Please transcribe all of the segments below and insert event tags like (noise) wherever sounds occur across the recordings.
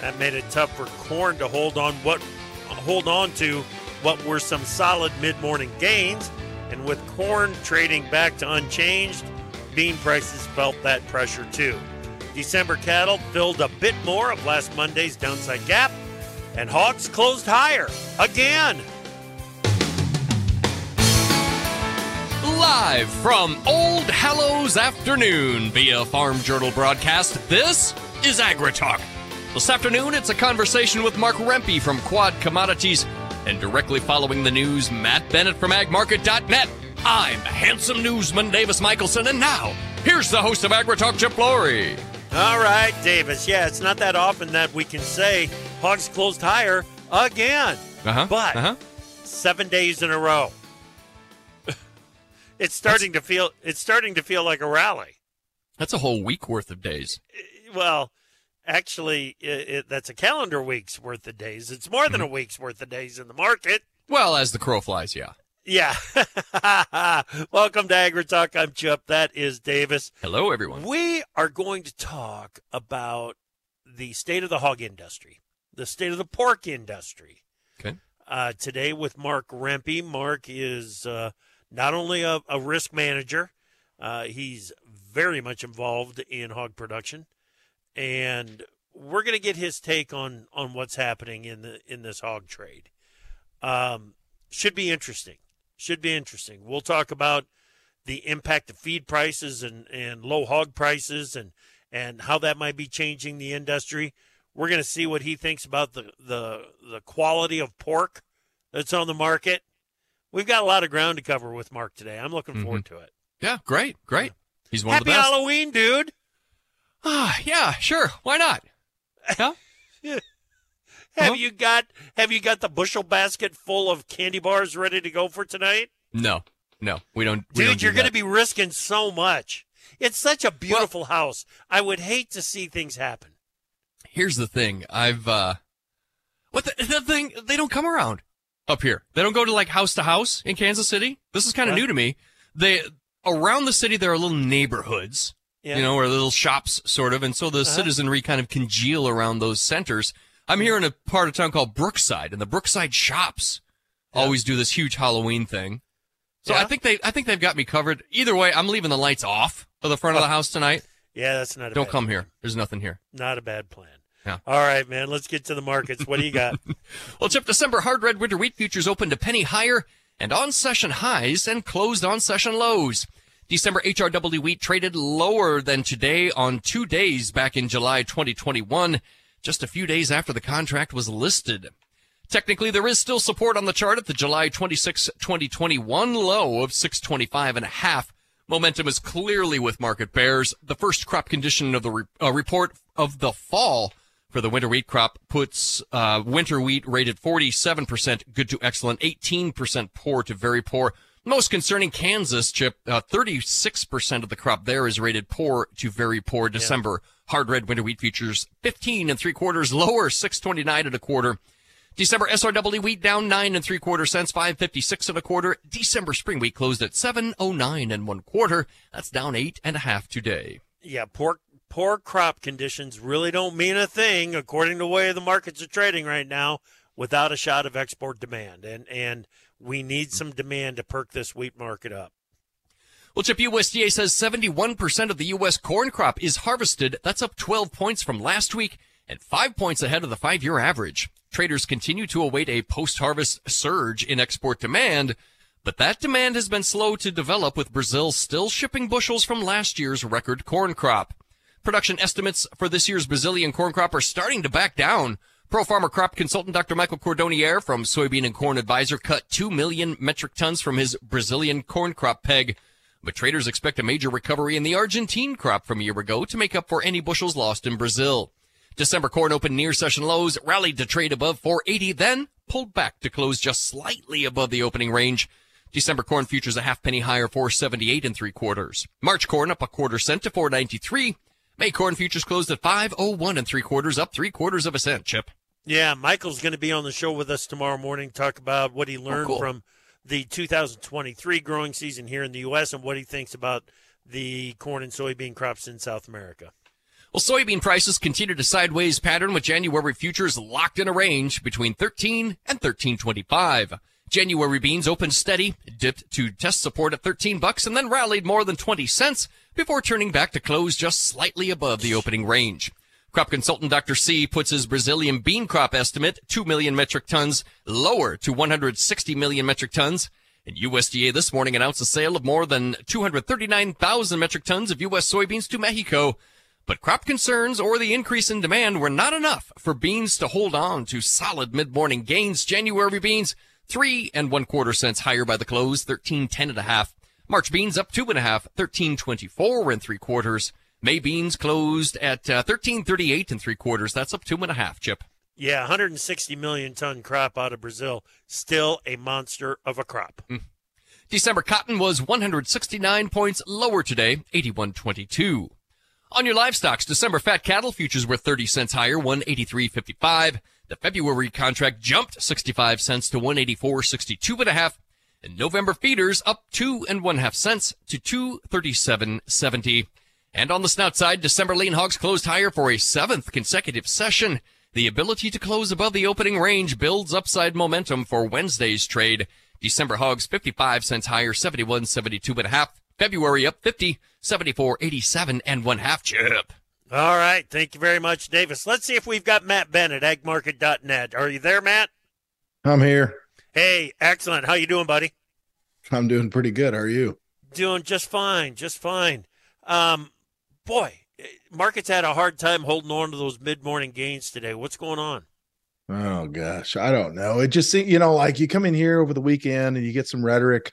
That made it tough for corn to hold on what hold on to what were some solid mid-morning gains, and with corn trading back to unchanged, bean prices felt that pressure too. December cattle filled a bit more of last Monday's downside gap, and hogs closed higher again. Live from Old Hallows Afternoon via Farm Journal broadcast, this is AgriTalk. This afternoon, it's a conversation with Mark Rempe from Quad Commodities, and directly following the news, Matt Bennett from AgMarket.net. I'm handsome newsman Davis Michaelsen, and now, here's the host of AgriTalk, Chip Flory. All right, Davis. Yeah, it's not that often that we can say hogs closed higher again. Uh-huh. But uh-huh. seven days in a row. (laughs) it's starting That's... to feel it's starting to feel like a rally. That's a whole week worth of days. Well, actually, it, it, that's a calendar week's worth of days. It's more than mm-hmm. a week's worth of days in the market. Well, as the crow flies, yeah. Yeah. (laughs) Welcome to Agri Talk. I'm Chip. That is Davis. Hello, everyone. We are going to talk about the state of the hog industry, the state of the pork industry. Okay. Uh, today with Mark Rempe. Mark is uh, not only a, a risk manager, uh, he's very much involved in hog production and we're going to get his take on on what's happening in the in this hog trade. Um, should be interesting. Should be interesting. We'll talk about the impact of feed prices and and low hog prices and and how that might be changing the industry. We're going to see what he thinks about the the the quality of pork that's on the market. We've got a lot of ground to cover with Mark today. I'm looking forward mm-hmm. to it. Yeah, great, great. He's one Happy of the best. Halloween, dude. Ah, yeah, sure. Why not? Yeah. (laughs) have uh-huh. you got Have you got the bushel basket full of candy bars ready to go for tonight? No, no, we don't. We Dude, don't you're going to be risking so much. It's such a beautiful well, house. I would hate to see things happen. Here's the thing. I've uh, what the, the thing? They don't come around up here. They don't go to like house to house in Kansas City. This is kind of new to me. They around the city there are little neighborhoods yeah. you know, or little shops, sort of. And so the uh-huh. citizenry kind of congeal around those centers. I'm here in a part of town called Brookside, and the Brookside shops yeah. always do this huge Halloween thing. So yeah. I think they, I think they've got me covered. Either way, I'm leaving the lights off of the front of the house tonight. Yeah, that's not. Don't come plan. here. There's nothing here. Not a bad plan. Yeah. All right, man. Let's get to the markets. What do you got? (laughs) well, Chip, December hard red winter wheat futures opened a penny higher and on session highs and closed on session lows. December HRW wheat traded lower than today on two days back in July 2021, just a few days after the contract was listed. Technically, there is still support on the chart at the July 26, 2021 low of 625 and a half. Momentum is clearly with market bears. The first crop condition of the re- uh, report of the fall for the winter wheat crop puts uh, winter wheat rated 47% good to excellent, 18% poor to very poor. Most concerning Kansas, Chip, uh, 36% of the crop there is rated poor to very poor December. Yeah. Hard red winter wheat futures 15 and three quarters lower, 629 and a quarter. December SRW wheat down nine and three quarter cents, 556 and a quarter. December spring wheat closed at 709 and one quarter. That's down eight and a half today. Yeah, poor, poor crop conditions really don't mean a thing according to the way the markets are trading right now without a shot of export demand. And, and, we need some demand to perk this wheat market up. Well, Chip USDA says 71% of the U.S. corn crop is harvested. That's up 12 points from last week and five points ahead of the five year average. Traders continue to await a post harvest surge in export demand, but that demand has been slow to develop with Brazil still shipping bushels from last year's record corn crop. Production estimates for this year's Brazilian corn crop are starting to back down. Pro farmer crop consultant Dr. Michael Cordonnier from Soybean and Corn Advisor cut 2 million metric tons from his Brazilian corn crop peg. But traders expect a major recovery in the Argentine crop from a year ago to make up for any bushels lost in Brazil. December corn opened near session lows, rallied to trade above 480, then pulled back to close just slightly above the opening range. December corn futures a half penny higher, 478 and three quarters. March corn up a quarter cent to 493. May corn futures closed at 501 and three quarters, up three quarters of a cent, Chip. Yeah, Michael's going to be on the show with us tomorrow morning, talk about what he learned oh, cool. from the 2023 growing season here in the U.S. and what he thinks about the corn and soybean crops in South America. Well, soybean prices continued a sideways pattern with January futures locked in a range between 13 and 13.25. January beans opened steady, dipped to test support at 13 bucks, and then rallied more than 20 cents before turning back to close just slightly above the opening range. Crop consultant Dr. C puts his Brazilian bean crop estimate 2 million metric tons lower to 160 million metric tons. And USDA this morning announced a sale of more than 239,000 metric tons of U.S. soybeans to Mexico but crop concerns or the increase in demand were not enough for beans to hold on to solid mid-morning gains. January beans, three and one quarter cents higher by the close, thirteen ten and a half. March beans up two and a half, thirteen twenty-four and three quarters. May beans closed at uh, thirteen thirty-eight and three quarters. That's up two and a half. Chip. Yeah, 160 million ton crop out of Brazil. Still a monster of a crop. Mm. December cotton was 169 points lower today, 81.22. On your livestock, December fat cattle futures were 30 cents higher, 183.55. The February contract jumped 65 cents to 184.62 and a half. And November feeders up two and one half cents to 237.70. And on the snout side, December lean hogs closed higher for a seventh consecutive session. The ability to close above the opening range builds upside momentum for Wednesday's trade. December hogs 55 cents higher, 71.72 and a half. February up 50, 74, 87 and one half chip. All right. Thank you very much, Davis. Let's see if we've got Matt Bennett, agmarket.net. Are you there, Matt? I'm here. Hey, excellent. How you doing, buddy? I'm doing pretty good. How are you? Doing just fine, just fine. Um, boy, markets had a hard time holding on to those mid-morning gains today. What's going on? Oh gosh, I don't know. It just you know, like you come in here over the weekend and you get some rhetoric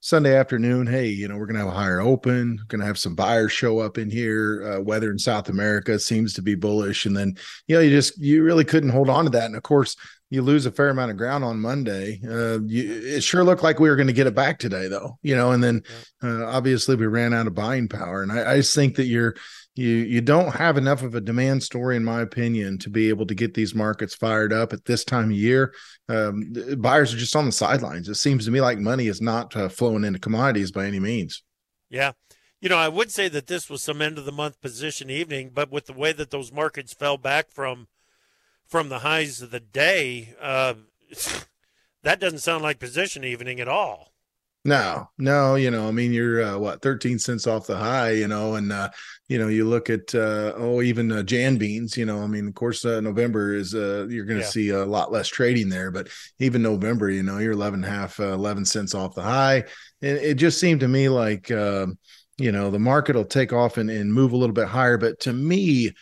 Sunday afternoon, hey, you know, we're to have a higher open, going to have some buyers show up in here. Uh, weather in South America seems to be bullish. And then, you know, you just, you really couldn't hold on to that. And of course, you lose a fair amount of ground on Monday. Uh, you, it sure looked like we were going to get it back today, though, you know, and then uh, obviously we ran out of buying power. And I, I just think that you're, you you don't have enough of a demand story in my opinion to be able to get these markets fired up at this time of year um, buyers are just on the sidelines it seems to me like money is not uh, flowing into commodities by any means yeah you know i would say that this was some end of the month position evening but with the way that those markets fell back from from the highs of the day uh, (laughs) that doesn't sound like position evening at all no, no, you know, I mean, you're uh, what 13 cents off the high, you know, and uh, you know, you look at uh, oh, even uh, Jan beans, you know, I mean, of course, uh, November is uh, you're going to yeah. see a lot less trading there, but even November, you know, you're 11 half, uh, 11 cents off the high, and it just seemed to me like uh, you know the market will take off and, and move a little bit higher, but to me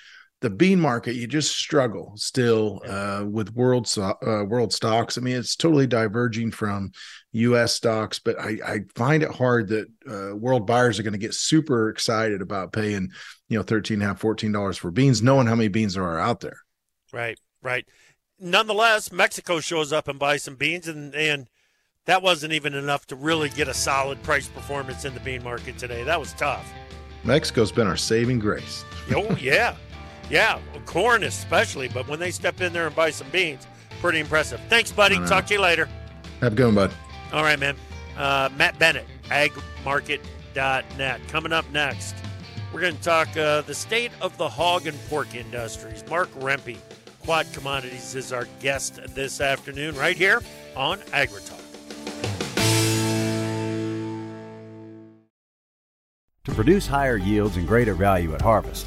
the bean market you just struggle still uh, with world uh, world stocks. I mean, it's totally diverging from U.S. stocks, but I, I find it hard that uh, world buyers are going to get super excited about paying, you know, thirteen half, fourteen dollars for beans, knowing how many beans there are out there. Right, right. Nonetheless, Mexico shows up and buys some beans, and and that wasn't even enough to really get a solid price performance in the bean market today. That was tough. Mexico's been our saving grace. oh yeah. (laughs) Yeah, corn especially, but when they step in there and buy some beans, pretty impressive. Thanks, buddy. Right. Talk to you later. Have a good one, bud. All right, man. Uh, Matt Bennett, agmarket.net. Coming up next, we're going to talk uh, the state of the hog and pork industries. Mark Rempe, Quad Commodities, is our guest this afternoon, right here on AgriTalk. To produce higher yields and greater value at harvest,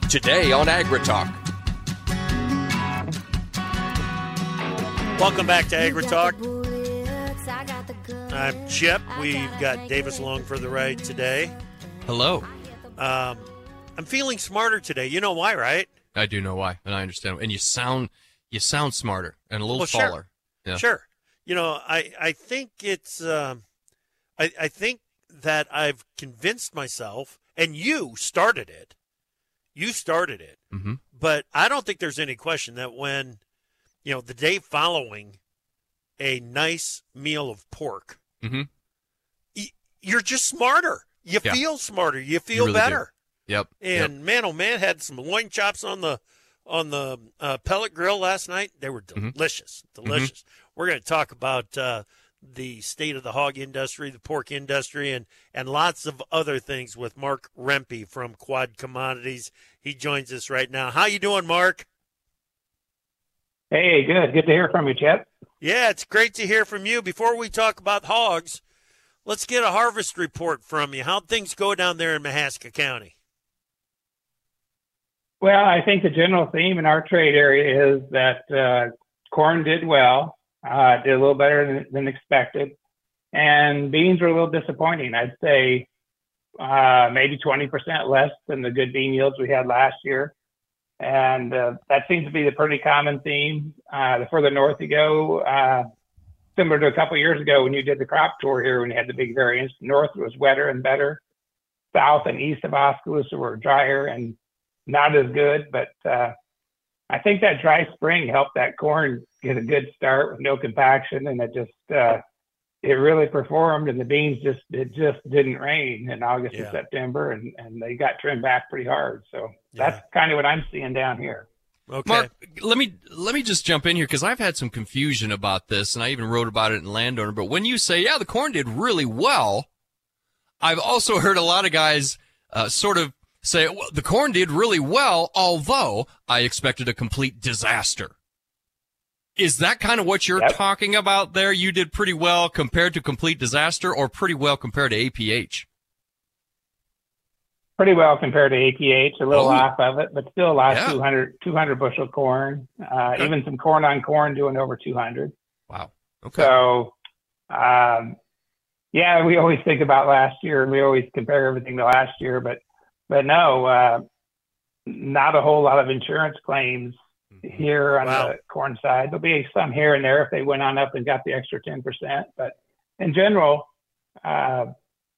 today on AgriTalk. Welcome back to AgriTalk. I'm Chip. We've got Davis along for the ride today. Hello. Um, I'm feeling smarter today. You know why, right? I do know why, and I understand. And you sound you sound smarter and a little Well, sure. taller. Yeah. Sure. You know, I I think it's um, I I think that I've convinced myself, and you started it. You started it, hmm but I don't think there's any question that when, you know, the day following a nice meal of pork, Mhm. y- you're just smarter. You Yeah. feel smarter. You feel really do. better. Yep. And yep. man, oh man, had some loin chops on the on the uh, pellet grill last night. They were Mm-hmm. delicious, delicious. We're going to talk about uh, the state of the hog industry, the pork industry, and and lots of other things with Mark Rempe from Quad Commodities. He joins us right now. How you doing, Mark? Hey, good. Good to hear from you, Chip. Yeah, it's great to hear from you. Before we talk about hogs, let's get a harvest report from you. How'd things go down there in Mahaska County? Well, I think the general theme in our trade area is that uh, corn did well, uh, did a little better than, than expected, and beans were a little disappointing. I'd say uh, maybe 20% less than the good bean yields we had last year. And uh, that seems to be the pretty common theme. Uh, the further north you go, uh, similar to a couple years ago when you did the crop tour here, when you had the big variance, north was wetter and better. South and east of Oskaloosa were drier and not as good, but uh, I think that dry spring helped that corn get a good start with no compaction, and it just uh, it really performed. And the beans just it just didn't rain in August Yeah. and September, and and they got trimmed back pretty hard. So Yeah. that's kind of what I'm seeing down here. Okay. Mark, let me let me just jump in here because I've had some confusion about this, and I even wrote about it in Landowner. But when you say, "Yeah, the corn did really well," I've also heard a lot of guys uh, sort of say, well, "The corn did really well," although I expected a complete disaster. Is that kind of what you're Yep. talking about there? You did pretty well compared to complete disaster, or pretty well compared to APH? Pretty well compared to APH, a little Oh. off of it, but still lost Yeah. 200, 200 bushel corn. Uh, Okay. Even some corn on corn doing over 200. Wow. Okay. So, um, yeah, we always think about last year and we always compare everything to last year, but but no, uh, not a whole lot of insurance claims here on Wow. the corn side. There'll be some here and there if they went on up and got the extra ten percent, but in general, uh,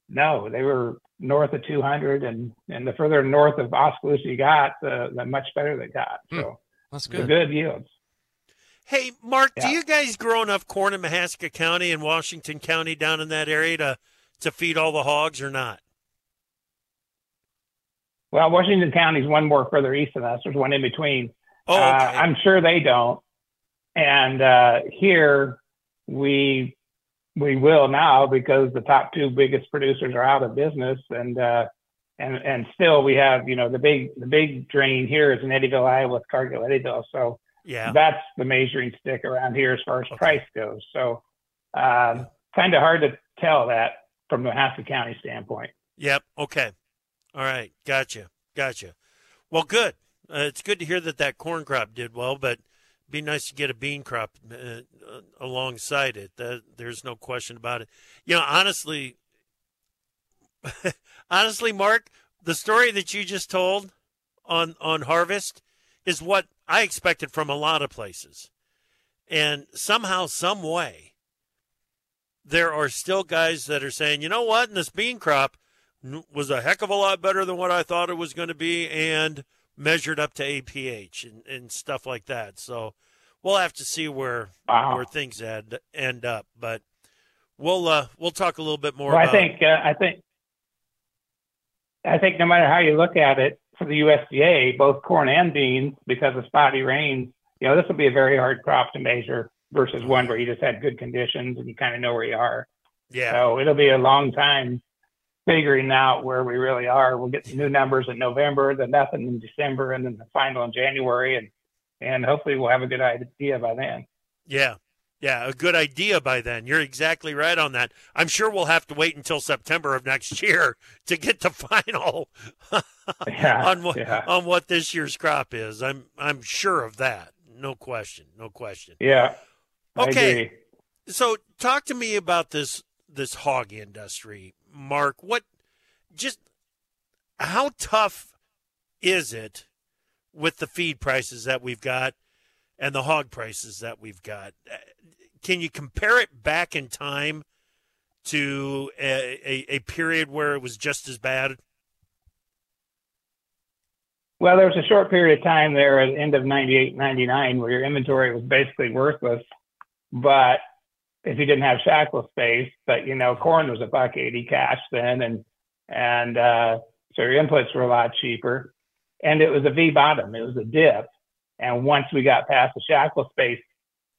no, they were north of 200, and and the further north of Oskaloosa you got, the the much better they got. So That's the good. good yields. Hey, Mark, do you guys grow enough corn in Mahaska County and Washington County down in that area to, to feed all the hogs or not? Well, Washington County's one more further east than us. There's one in between. Oh, Uh. I'm sure they don't. And uh, here we we will now because the top two biggest producers are out of business, and uh, and and still we have you know the big the big drain here is in Eddyville, Iowa, with Cargill Eddyville. So yeah. that's the measuring stick around here as far as Okay. price goes. So um, kind of hard to tell that from the Mahaska County standpoint. Yep. Okay. All right. Gotcha. Gotcha. Well, good. Uh, it's good to hear that that corn crop did well, but be nice to get a bean crop uh, uh, alongside it. That, there's no question about it. You know, honestly, (laughs) honestly, Mark, the story that you just told on on harvest is what I expected from a lot of places, and somehow, some way, there are still guys that are saying, you know what, in this bean crop was a heck of a lot better than what I thought it was going to be and measured up to APH and, and stuff like that. So we'll have to see where Wow. where things end end up. But we'll uh, we'll talk a little bit more. Well, I think uh, I think I think no matter how you look at it, for the USDA, both corn and beans, because of spotty rains, you know, this will be a very hard crop to measure versus one where you just had good conditions and you kind of know where you are. yeah, So it'll be a long time figuring out where we really are. We'll get the new numbers in November, then nothing in December, and then the final in January, and and hopefully we'll have a good idea by then. yeah, yeah, a good idea by then. You're exactly right on that. I'm sure we'll have to wait until September of next (laughs) year to get the final (laughs) Yeah, on what yeah. on what this year's crop is. I'm I'm sure of that. No question. No question. Yeah. Okay. So talk to me about this this hog industry, Mark. What just how tough is it with the feed prices that we've got and the hog prices that we've got? Uh, Can you compare it back in time to a, a, a period where it was just as bad? Well, there was a short period of time there at the end of 98, 99 where your inventory was basically worthless. But if you didn't have shackle space, but you know, corn was a buck 80 cash then. And, and, uh, so your inputs were a lot cheaper and it was a V bottom. It was a dip. And once we got past the shackle space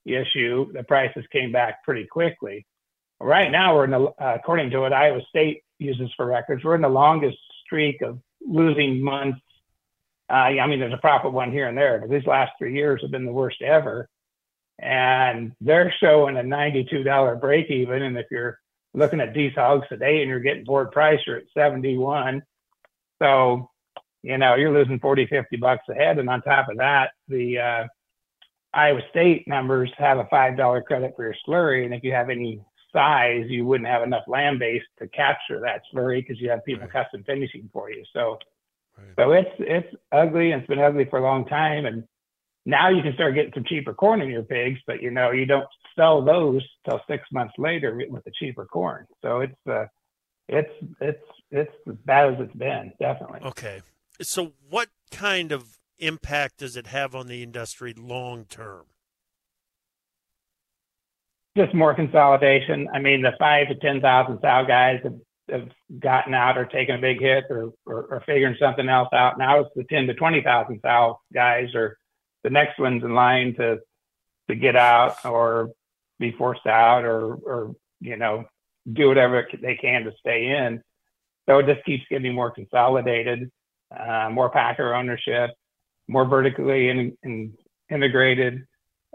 issue, the prices came back pretty quickly. Right now, we're in the, uh, according to what Iowa State uses for records, we're in the longest streak of losing months uh, I mean, there's a profit one here and there, but these last three years have been the worst ever. And they're showing a $92 break even. And if you're looking at these hogs today and you're getting board price, you're at 71. So, you know, you're losing 40, 50 bucks a head. And on top of that, the uh, Iowa State numbers have a $5 credit for your slurry. And if you have any size, you wouldn't have enough land base to capture that slurry because you have people Right. custom finishing for you. So, Right. so it's it's ugly and it's been ugly for a long time. And now you can start getting some cheaper corn in your pigs, but you know you don't sell those till six months later with the cheaper corn. So it's uh, it's it's it's as bad as it's been, definitely. Okay. So what kind of impact does it have on the industry long term? Just more consolidation. I mean, the five to ten thousand sow guys have, have gotten out or taken a big hit or, or or figuring something else out. Now it's the ten to twenty thousand sow guys or the next ones in line to to get out or be forced out or or you know do whatever they can to stay in. So it just keeps getting more consolidated, uh, more packer ownership, more vertically in, in, integrated,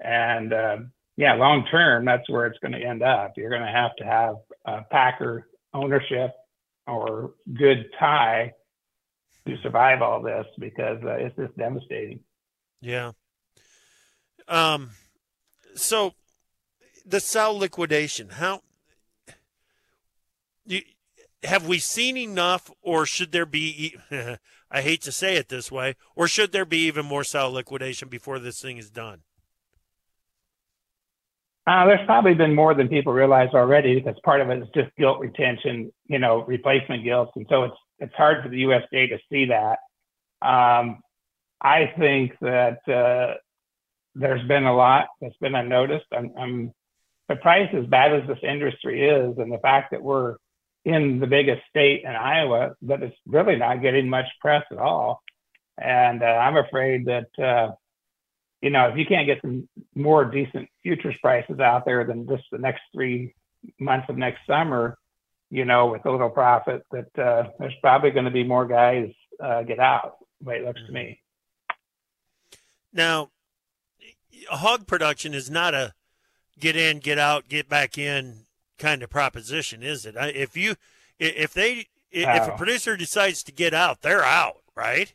and uh, yeah, long term, that's where it's going to end up. You're going to have to have packer ownership or good tie to survive all this because uh, it's just devastating. Yeah. Um. So, the sow liquidation. How? You, have we seen enough, or should there be? (laughs) I hate to say it this way, or should there be even more sow liquidation before this thing is done? Uh, there's probably been more than people realize already because part of it is just gilt retention, you know, replacement gilt, and so it's it's hard for the USDA to see that. Um, I think that uh, there's been a lot that's been unnoticed. I'm, I'm surprised as bad as this industry is, and the fact that we're in the biggest state in Iowa, that it's really not getting much press at all. And uh, I'm afraid that uh, you know if you can't get some more decent futures prices out there than just the next three months of next summer, you know, with a little profit, that uh, there's probably going to be more guys uh, get out. The way it looks to me. Now, hog production is not a get in, get out, get back in kind of proposition, is it? If you, if they, if a producer decides to get out, they're out, right?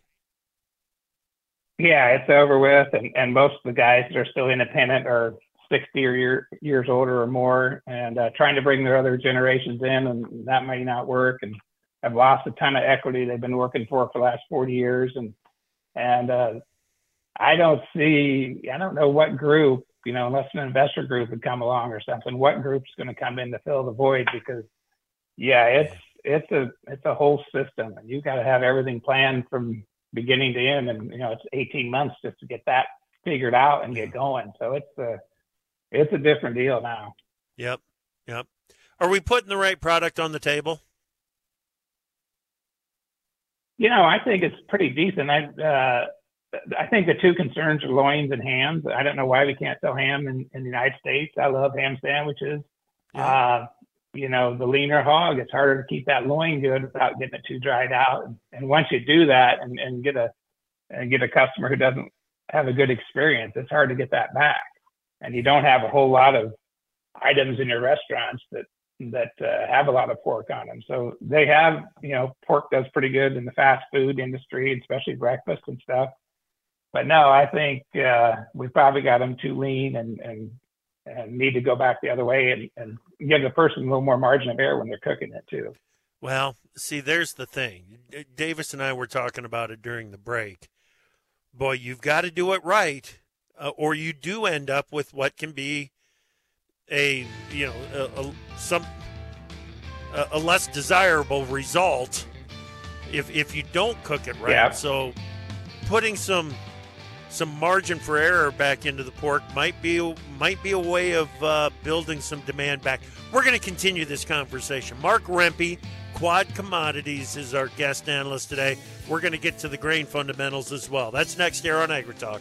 Yeah, it's over with, and, and most of the guys that are still independent are 60 or year, years older or more, and uh, trying to bring their other generations in, and that may not work, and have lost a ton of equity they've been working for for the last 40 years, and and uh, I don't see, I don't know what group, you know, unless an investor group would come along or something, what group's going to come in to fill the void because, yeah, it's it's a it's a whole system, and you got to have everything planned from beginning to end, and you know it's 18 months just to get that figured out and get going. So it's a it's a different deal now. Yep, yep. Are we putting the right product on the table? You know, I think it's pretty decent. I uh, I think the two concerns are loins and hams. I don't know why we can't sell ham in, in the United States. I love ham sandwiches. Yeah. Uh, you know, the leaner hog, it's harder to keep that loin good without getting it too dried out. And once you do that and, and get a and get a customer who doesn't have a good experience, it's hard to get that back. And you don't have a whole lot of items in your restaurants that that uh, have a lot of pork on them. So they have, you know, pork does pretty good in the fast food industry, especially breakfast and stuff. But no, I think uh, we probably got them too lean and and and need to go back the other way and, and give the person a little more margin of error when they're cooking it too. Well, see, there's the thing. Davis and I were talking about it during the break. Boy, you've got to do it right, uh, or you do end up with what can be a you know a, a some a, a, less desirable result if if you don't cook it right. Yeah. So, putting some some margin for error back into the pork might be might be a way of uh, building some demand back. We're going to continue this conversation. Mark Rempe, Quad Commodities, is our guest analyst today. We're going to get to the grain fundamentals as well. That's next here on AgriTalk.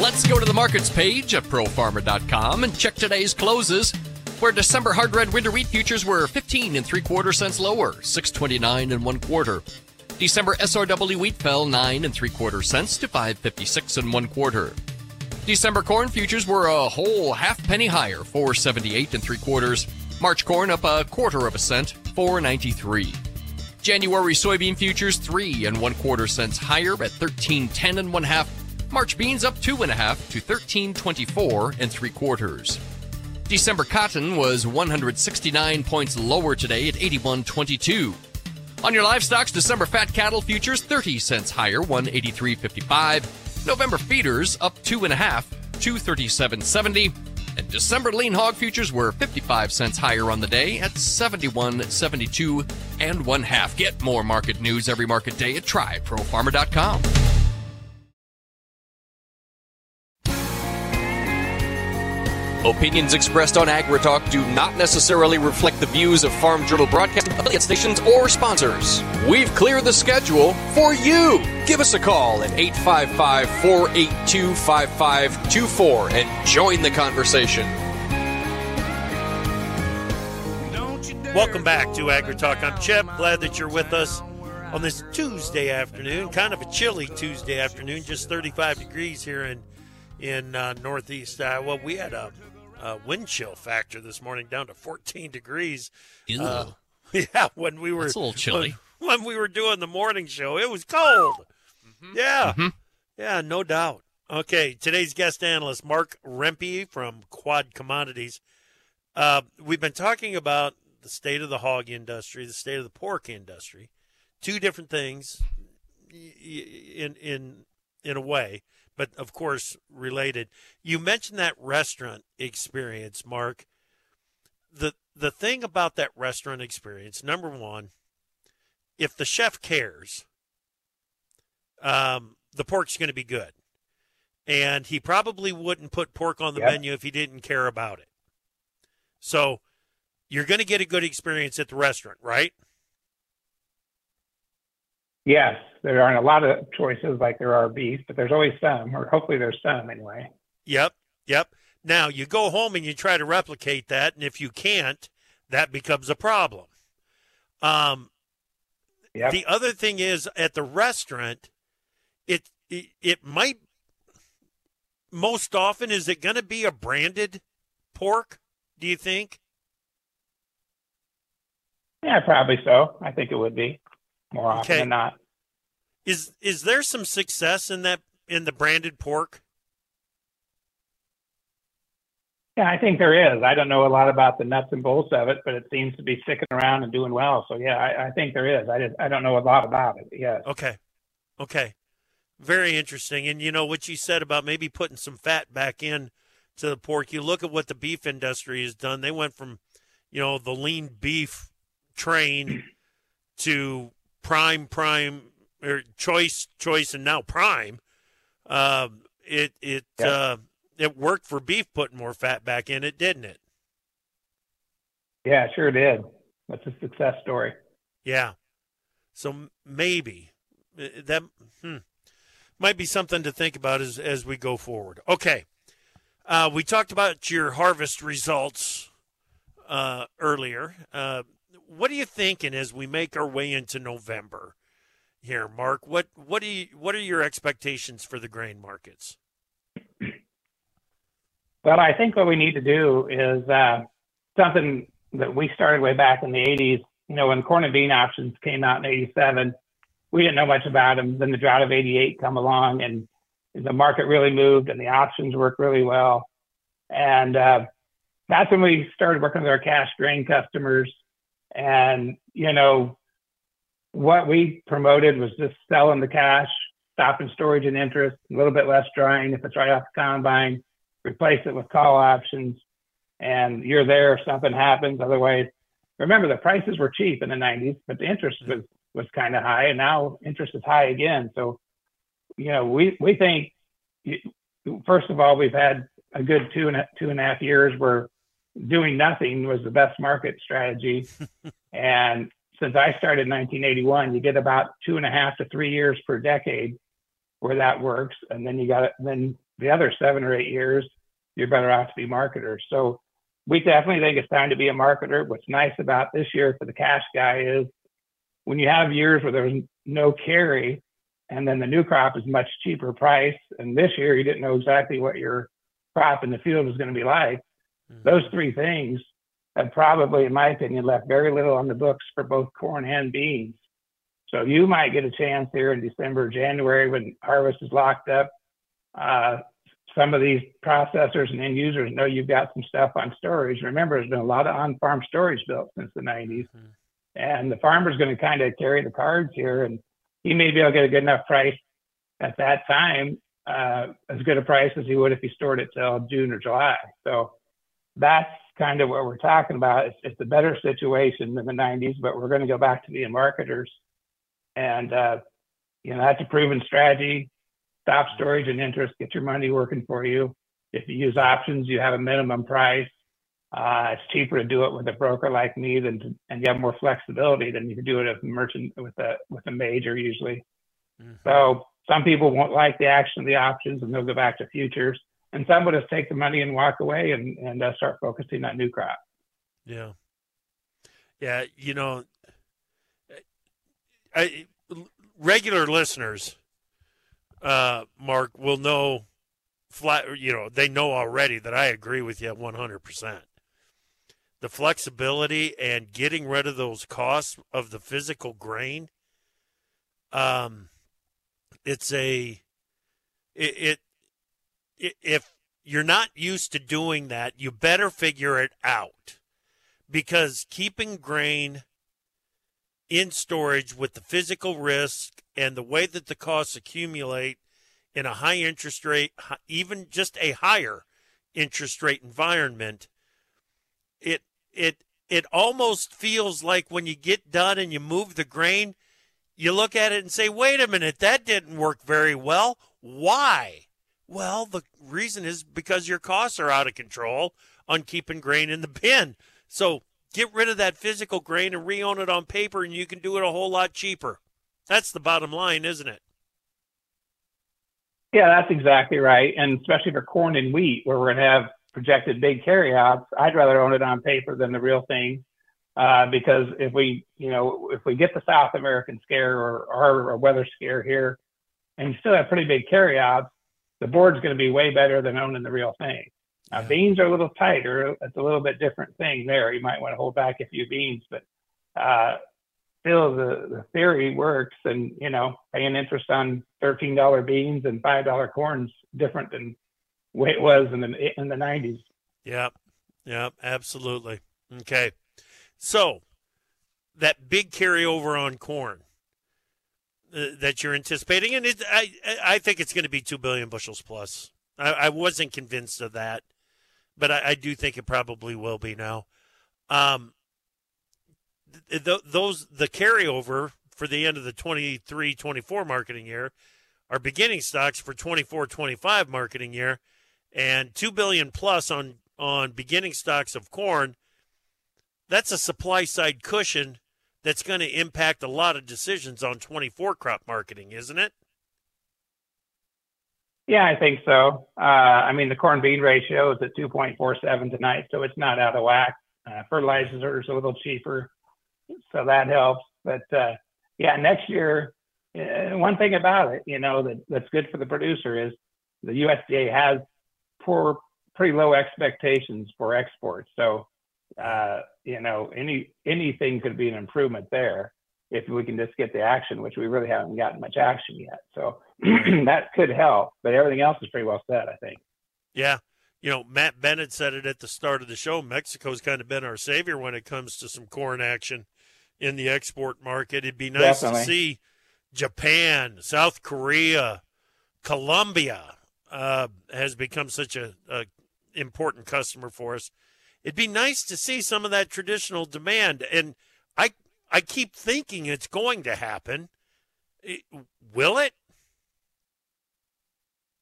Let's go to the markets page at profarmer.com and check today's closes. Where December hard red winter wheat futures were 15 and 3 quarter cents lower, 629 and 1 quarter. December SRW wheat fell 9 and 3 quarter cents to 556 and 1 quarter. December corn futures were a whole half penny higher, 478 and 3 quarters. March corn up a quarter of a cent, 493. January soybean futures 3 and 1 quarter cents higher at 1310 and 1 half March beans up two and a half to 1324 and three quarters. December cotton was 169 points lower today at 81.22. On your livestocks, December fat cattle futures 30 cents higher, 183.55. November feeders up two and a half, 237.70. And December lean hog futures were 55 cents higher on the day at 71.72 and one half. Get more market news every market day at tryprofarmer.com. Opinions expressed on AgriTalk do not necessarily reflect the views of Farm Journal broadcasting affiliate stations or sponsors. We've cleared the schedule for you. Give us a call at 855 482 5524 and join the conversation. Welcome back to AgriTalk. I'm Chip. Glad that you're with us on this Tuesday afternoon. Kind of a chilly Tuesday afternoon, just 35 degrees here in in uh, northeast Iowa. We had a uh, wind chill factor this morning down to 14 degrees. Uh, (laughs) yeah, when we were That's a little chilly. When, when, we were doing the morning show, it was cold. Mm-hmm. Yeah, mm-hmm. yeah, no doubt. Okay, today's guest analyst Mark Rempe from Quad Commodities. Uh, we've been talking about the state of the hog industry, the state of the pork industry, two different things in in in a way but of course related. You mentioned that restaurant experience, Mark. The the thing about that restaurant experience, number one, if the chef cares, um, the pork's going to be good, and he probably wouldn't put pork on the yep. menu if he didn't care about it. So, you're going to get a good experience at the restaurant, right? Yes, there aren't a lot of choices like there are beef, but there's always some, or hopefully there's some anyway. Yep, yep. Now you go home and you try to replicate that, and if you can't, that becomes a problem. Um, yep. The other thing is at the restaurant, it it, it might most often is it going to be a branded pork? Do you think? Yeah, probably so. I think it would be more often Okay. than not. Is is there some success in that in the branded pork? Yeah, I think there is. I don't know a lot about the nuts and bolts of it, but it seems to be sticking around and doing well. So yeah, I, I think there is. I just I don't know a lot about it. Yes. Okay. Okay. Very interesting. And you know what you said about maybe putting some fat back in to the pork. You look at what the beef industry has done. They went from, you know, the lean beef train to prime prime or choice choice and now prime. Um it it Yeah. uh it worked for beef putting more fat back in it, didn't it? Yeah, sure did. That's a success story. Yeah. So maybe uh, that hmm, might be something to think about as as we go forward. Okay. Uh, we talked about your harvest results uh, earlier. Uh, what are you thinking as we make our way into November here, Mark? What what do you, what are your expectations for the grain markets? Well, I think what we need to do is uh, something that we started way back in the 80s. You know, when corn and bean options came out in 87, we didn't know much about them. Then the drought of 88 come along and the market really moved and the options worked really well. And uh, that's when we started working with our cash grain customers. And, you know, what we promoted was just selling the cash, stopping storage and interest, a little bit less drying if it's right off the combine replace it with call options and you're there if something happens. Otherwise, remember the prices were cheap in the 90s, but the interest mm-hmm. was, was kind of high and now interest is high again. So, you know, we, we think, first of all, we've had a good two and a, two and a half years where doing nothing was the best market strategy. (laughs) and since I started in 1981, you get about two and a half to three years per decade where that works. And then you got it, then the other seven or eight years, you're better off to be marketers. So we definitely think it's time to be a marketer. What's nice about this year for the cash guy is when you have years where there's no carry and then the new crop is much cheaper price, and this year you didn't know exactly what your crop in the field was going to be like. Those three things have probably, in my opinion, left very little on the books for both corn and beans. So you might get a chance here in December, January when harvest is locked up. Uh, some of these processors and end users know you've got some stuff on storage. Remember, there's been a lot of on-farm storage built since the 90s, and the farmer's going to kind of carry the cards here, and he may be able to get a good enough price at that time, uh, as good a price as he would if he stored it till June or July. So that's kind of what we're talking about. It's, it's a better situation than the 90s, but we're going to go back to being marketers. And, uh, you know, that's a proven strategy. Stop storage and interest, get your money working for you. If you use options, you have a minimum price. Uh, it's cheaper to do it with a broker like me than to, and you have more flexibility than you can do it as a merchant with a with a major usually. So some people won't like the action of the options and they'll go back to futures. And some would just take the money and walk away and, and uh, start focusing on new crop. Yeah. Yeah, you know, I, regular listeners, uh, Mark, will know flat, you know, they know already that I agree with you 100%. The flexibility and getting rid of those costs of the physical grain, um, it's a, it, it, it if you're not used to doing that, you better figure it out because keeping grain in storage with the physical risk and the way that the costs accumulate in a high interest rate, even just a higher interest rate environment, it it it almost feels like when you get done and you move the grain, you look at it and say, "Wait a minute, that didn't work very well. Why?" Well, the reason is because your costs are out of control on keeping grain in the bin. So get rid of that physical grain and re-own it on paper, and you can do it a whole lot cheaper. That's the bottom line, isn't it? Yeah, that's exactly right. And especially for corn and wheat, where we're going to have projected big carryouts, I'd rather own it on paper than the real thing. Uh, because if we, you know, if we get the South American scare or, or weather scare here, and you still have pretty big carryouts, the board's going to be way better than owning the real thing. Now, beans are a little tighter. It's a little bit different thing there. You might want to hold back a few beans, but uh, still the, the theory works. And, you know, paying interest on $13 beans and $5 corn's different than way it was in the, in the 90s. Yeah. Yeah, absolutely. Okay. So that big carryover on corn that you're anticipating, and it, I, I think it's going to be 2 billion bushels plus. I, I wasn't convinced of that, but I, I, do think it probably will be now. Um, th- those the carryover for the end of the 23-24 marketing year are beginning stocks for 24-25 marketing year, and two billion plus on on beginning stocks of corn. That's a supply side cushion that's going to impact a lot of decisions on 24 crop marketing, isn't it? Yeah, I think so. Uh, I mean, the corn bean ratio is at 2.47 tonight, so it's not out of whack. Uh, fertilizers are a little cheaper so that helps. But uh, yeah, next year, uh, one thing about it, you know, that that's good for the producer is the USDA has poor, pretty low expectations for exports. So uh, you know, any anything could be an improvement there if we can just get the action, which we really haven't gotten much action yet. So (clears throat) that could help, but everything else is pretty well set, I think. Yeah. You know, Matt Bennett said it at the start of the show. Mexico's kind of been our savior when it comes to some corn action in the export market. It'd be nice Definitely. to see Japan, South Korea, Colombia uh, has become such a, a, important customer for us. It'd be nice to see some of that traditional demand, and I I keep thinking it's going to happen. It, will it?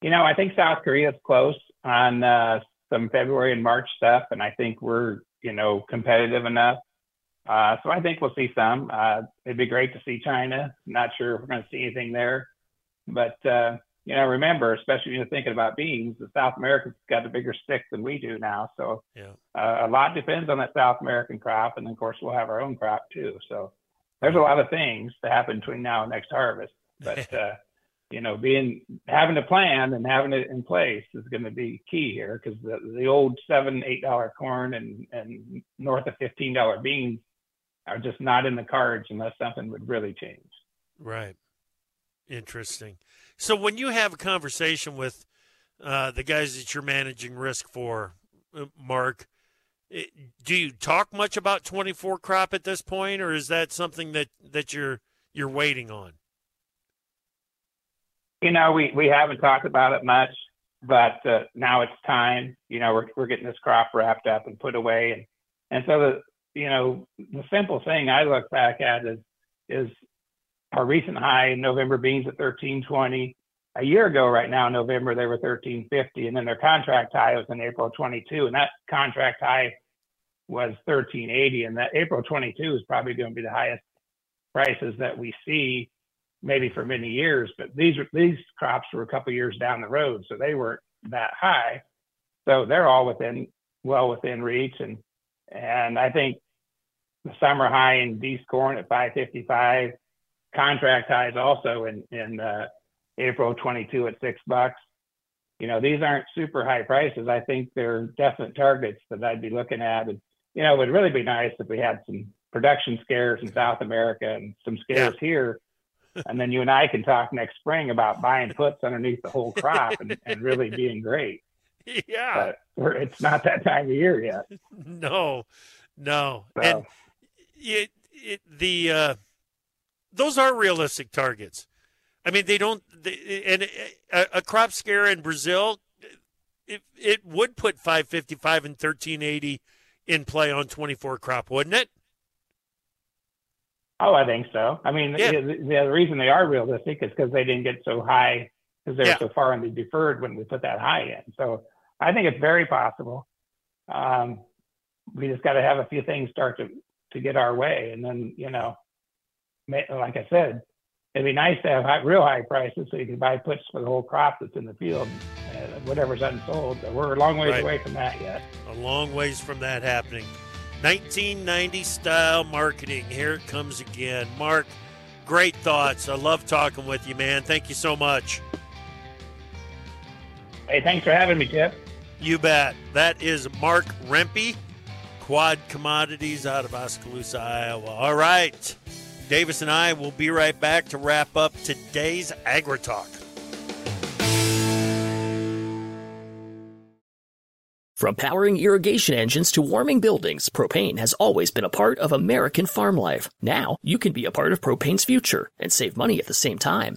You know, I think South Korea is close on uh, some February and March stuff, and I think we're you know competitive enough uh, so I think we'll see some. Uh, it'd be great to see China. Not sure if we're going to see anything there, but uh, you know, remember, especially when you're thinking about beans, the South America's got a bigger stick than we do now. So yeah. Uh, a lot depends on that South American crop, and then of course we'll have our own crop too. So there's a lot of things to happen between now and next harvest. (laughs) But uh, you know, being having a plan and having it in place is going to be key here because the the old seven eight dollar corn and and north of fifteen dollar beans are just not in the cards unless something would really change. Right. Interesting. So when you have a conversation with uh, the guys that you're managing risk for, uh, Mark, it, do you talk much about 24 crop at this point, or is that something that, that you're you're waiting on? You know, we, we haven't talked about it much, but uh, now it's time. You know, we're we're getting this crop wrapped up and put away, and and so the you know, the simple thing I look back at is is our recent high in November beans at 1320. A year ago, right now, November, they were 1350, and then their contract high was in April 22, and that contract high was 1380, and that April 22 is probably going to be the highest prices that we see maybe for many years. But these these crops were a couple years down the road, so they weren't that high. So they're all within well within reach, and and I think the summer high in beast corn at 555, contract highs also in in uh, April 22 at six bucks. You know, these aren't super high prices. I think they're definite targets that I'd be looking at. And you know, it would really be nice if we had some production scares in South America and some scares yeah. here. And then you and I can talk next spring about buying puts underneath the whole crop and, and really being great. Yeah. But it's not that time of year yet. (laughs) No, no. So. And it, it, the uh, those are realistic targets. I mean, they don't. They, and a, a, crop scare in Brazil, it it would put 555 and 1380 in play on 24 crop, wouldn't it? Oh, I think so. I mean, yeah. the, the, reason they are realistic is because they didn't get so high because they were yeah. so far in the deferred when we put that high in. So I think it's very possible. Um, we just got to have a few things start to to get our way, and then you know, like I said, it'd be nice to have high, real high prices so you can buy puts for the whole crop that's in the field, uh, whatever's unsold. But we're a long ways Right. away from that yet. A long ways from that happening. 1990 style marketing. Here it comes again. Mark, great thoughts. I love talking with you, man. Thank you so much. Hey, thanks for having me, Chip. You bet. That is Mark Rempe, Quad Commodities out of Oskaloosa, Iowa. All right. Davis and I will be right back to wrap up today's Agri Talk. From powering irrigation engines to warming buildings, propane has always been a part of American farm life. Now, you can be a part of propane's future and save money at the same time.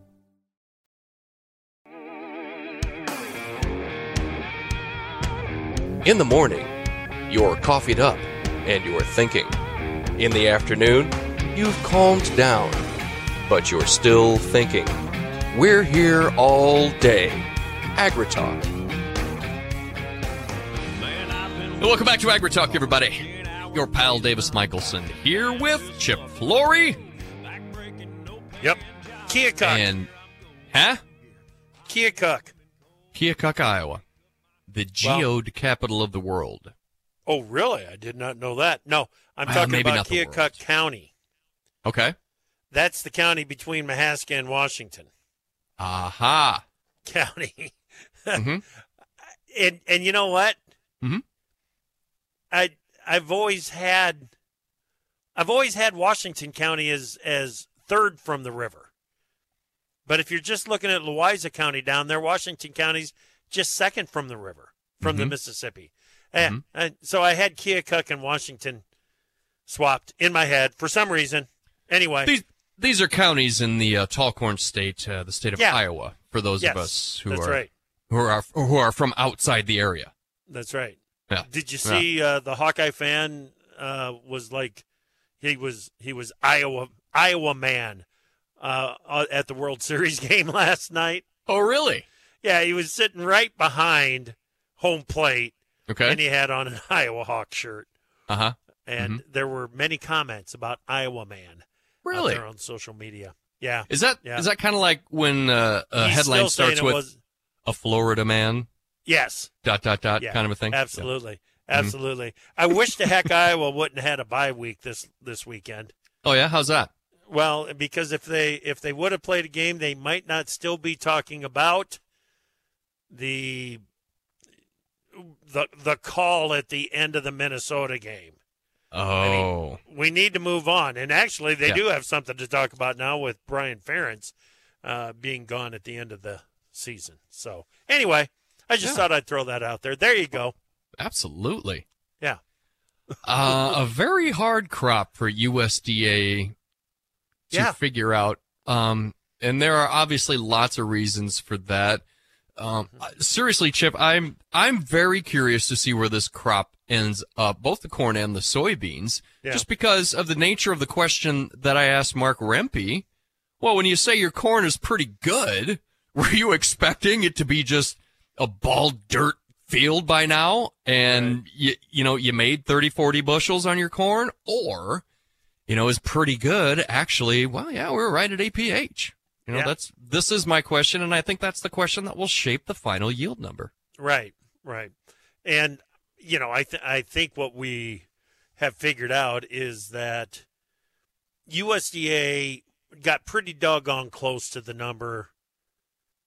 In the morning, you're coffeeed up and you're thinking. In the afternoon, you've calmed down, but you're still thinking. We're here all day. AgriTalk. Welcome back to AgriTalk, everybody. Your pal Davis Michaelsen here with Chip Flory Yep. Keokuk. and huh? Keokuk. Keokuk, Iowa, the geode capital of the world. Oh, really? I did not know that. No, I'm Well, talking about Keokuk. County. Okay. That's the county between Mahaska and Washington Aha. County. (laughs) Mhm. And and you know what? Mhm. I I've always had I've always had Washington County as as third from the river. But if you're just looking at Louisa County down there, Washington County's just second from the river, from the Mhm. Mississippi. And, Mhm. and so I had Keokuk and Washington swapped in my head for some reason. Anyway, These these are counties in the uh, tall corn state, uh, the state of Yeah. Iowa. For those yes, of us who are right. who are who are from outside the area. That's right. Yeah. Did you see uh, the Hawkeye fan uh, was like he was he was Iowa Iowa man uh, uh, at the World (laughs) Series game last night? Oh, really? Yeah, he was sitting right behind home plate, Okay. and he had on an (laughs) Iowa Hawk shirt. Uh huh. And there were many comments about Iowa man Really? on social media. Yeah, Is that is Yeah. that kind of like when uh, a He's headline starts with was a Florida man yes, dot dot dot Yeah, kind of a thing? absolutely, Mm-hmm. absolutely. I wish the heck Iowa wouldn't have had a bye week this this weekend. Oh yeah, how's that? Well, because if they if they would have played a game, they might not still be talking about the the the call at the end of the Minnesota game. Oh, We need to move on, and actually, they Yeah. do have something to talk about now with Brian Ferentz uh, being gone at the end of the season. So anyway, I just Yeah. thought I'd throw that out there. There you go. absolutely. Yeah. (laughs) uh, a very hard crop for USDA to Yeah. figure out. Um, and there are obviously lots of reasons for that. Um, seriously, Chip, I'm I'm very curious to see where this crop ends up, both the corn and the soybeans, Yeah. just because of the nature of the question that I asked Mark Rempe. Well, when you say your corn is pretty good, (laughs) were you expecting it to be just a bald dirt field by now and you, you know you made 30 40 bushels on your corn or you know is pretty good actually well yeah we're right at aph you know Yeah. that's this is my question and i think that's the question that will shape the final yield number Right, right. And you know, I th- I think what we have figured out is that USDA got pretty doggone close to the number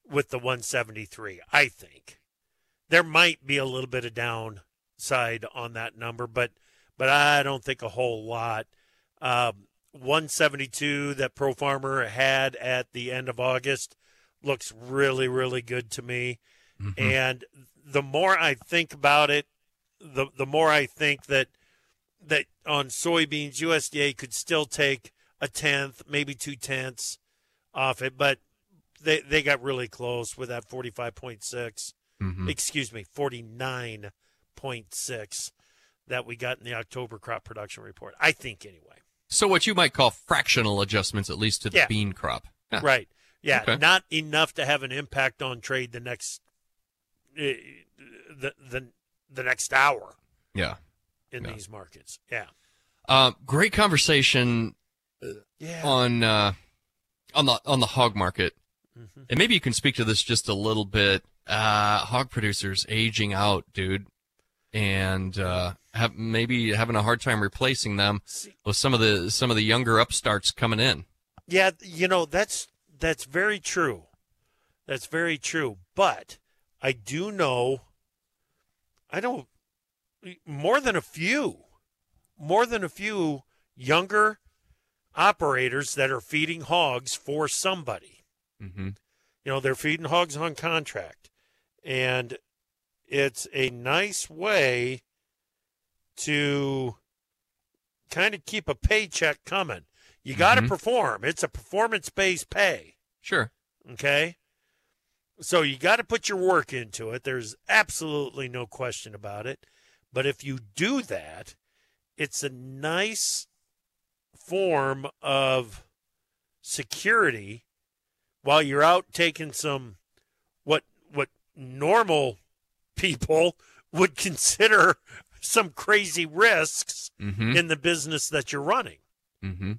with the 173. I think there might be a little bit of downside on that number, but but I don't think a whole lot. Um, 172 that Pro Farmer had at the end of August looks really, really good to me. Mm-hmm. And the more I think about it, the the more I think that that on soybeans USDA could still take a tenth, maybe two tenths off it, but they they got really close with that 45.6. Mm-hmm. Excuse me, 49.6 that we got in the October crop production report. I think anyway. So what you might call fractional adjustments, at least to the yeah. bean crop. Right. Yeah. Okay. Not enough to have an impact on trade the next uh, the the the next hour. Yeah. In yeah. these markets. Yeah. Uh, great conversation. Yeah. On uh, on the on the hog market, mm-hmm. and maybe you can speak to this just a little bit. Uh, hog producers aging out, dude and uh, have maybe having a hard time replacing them with some of the some of the younger upstarts coming in. Yeah, you know that's that's very true. That's very true. But I do know, I know more than a few, more than a few younger operators that are feeding hogs for somebody. Mm-hmm. You know, they're feeding hogs on contract, and it's a nice way to kind of keep a paycheck coming. You got to mm-hmm. perform. It's a performance based pay. Sure. Okay. So you got to put your work into it. There's absolutely no question about it. But if you do that, it's a nice form of security while you're out taking some what what normal people would consider some crazy risks mm-hmm. in the business that you're running. Mm-hmm.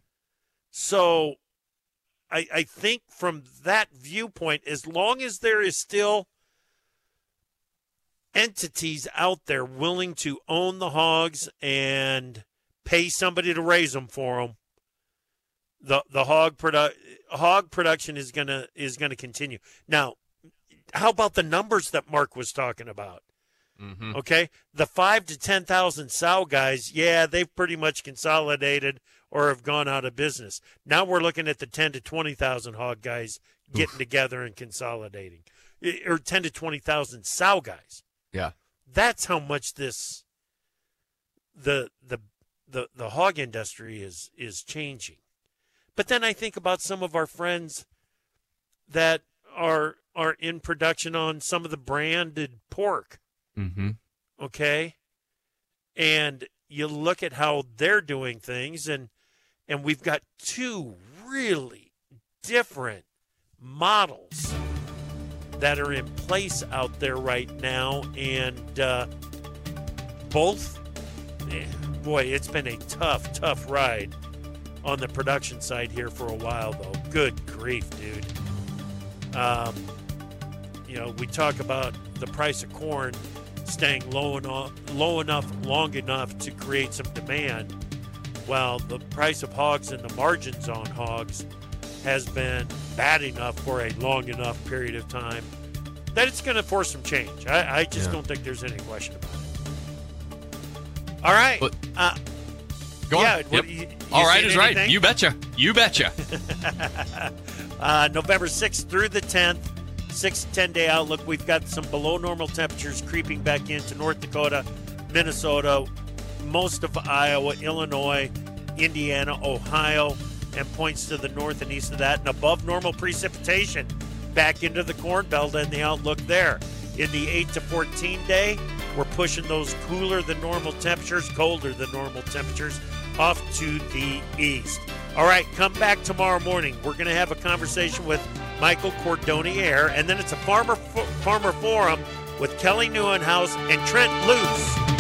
So I, I think from that viewpoint, as long as there is still entities out there willing to own the hogs and pay somebody to raise them for them, the the hog produ- hog production is gonna is gonna continue. Now, how about the numbers that Mark was talking about? Mm-hmm. Okay, the five to ten thousand sow guys, yeah, they've pretty much consolidated or have gone out of business. Now we're looking at the ten to twenty thousand hog guys getting Oof. together and consolidating, or ten to twenty thousand sow guys. Yeah, that's how much this the the the the hog industry is is changing. But then I think about some of our friends that are are in production on some of the branded pork. Mm-hmm. Okay, and you look at how they're doing things, and and we've got two really different models that are in place out there right now, and uh, both, eh, boy, it's been a tough, tough ride on the production side here for a while, though. Good grief, dude. Um, you know, we talk about the price of corn staying low enough, low enough, long enough to create some demand, while the price of hogs and the margins on hogs has been bad enough for a long enough period of time that it's going to force some change. I, I just yeah. don't think there's any question about it. All right. But, uh, go yeah, on. Yep. You, you All right is anything? right. You betcha. You betcha. (laughs) uh, November 6th through the 10th. Six, to 10 day outlook. We've got some below normal temperatures creeping back into North Dakota, Minnesota, most of Iowa, Illinois, Indiana, Ohio, and points to the north and east of that, and above normal precipitation back into the Corn Belt and the outlook there. In the 8 to 14 day, we're pushing those cooler than normal temperatures, colder than normal temperatures off to the east. All right, come back tomorrow morning. We're going to have a conversation with Michael Cordonnier, and then it's a farmer farmer forum with Kelly Nieuwenhuis and Trent Loos.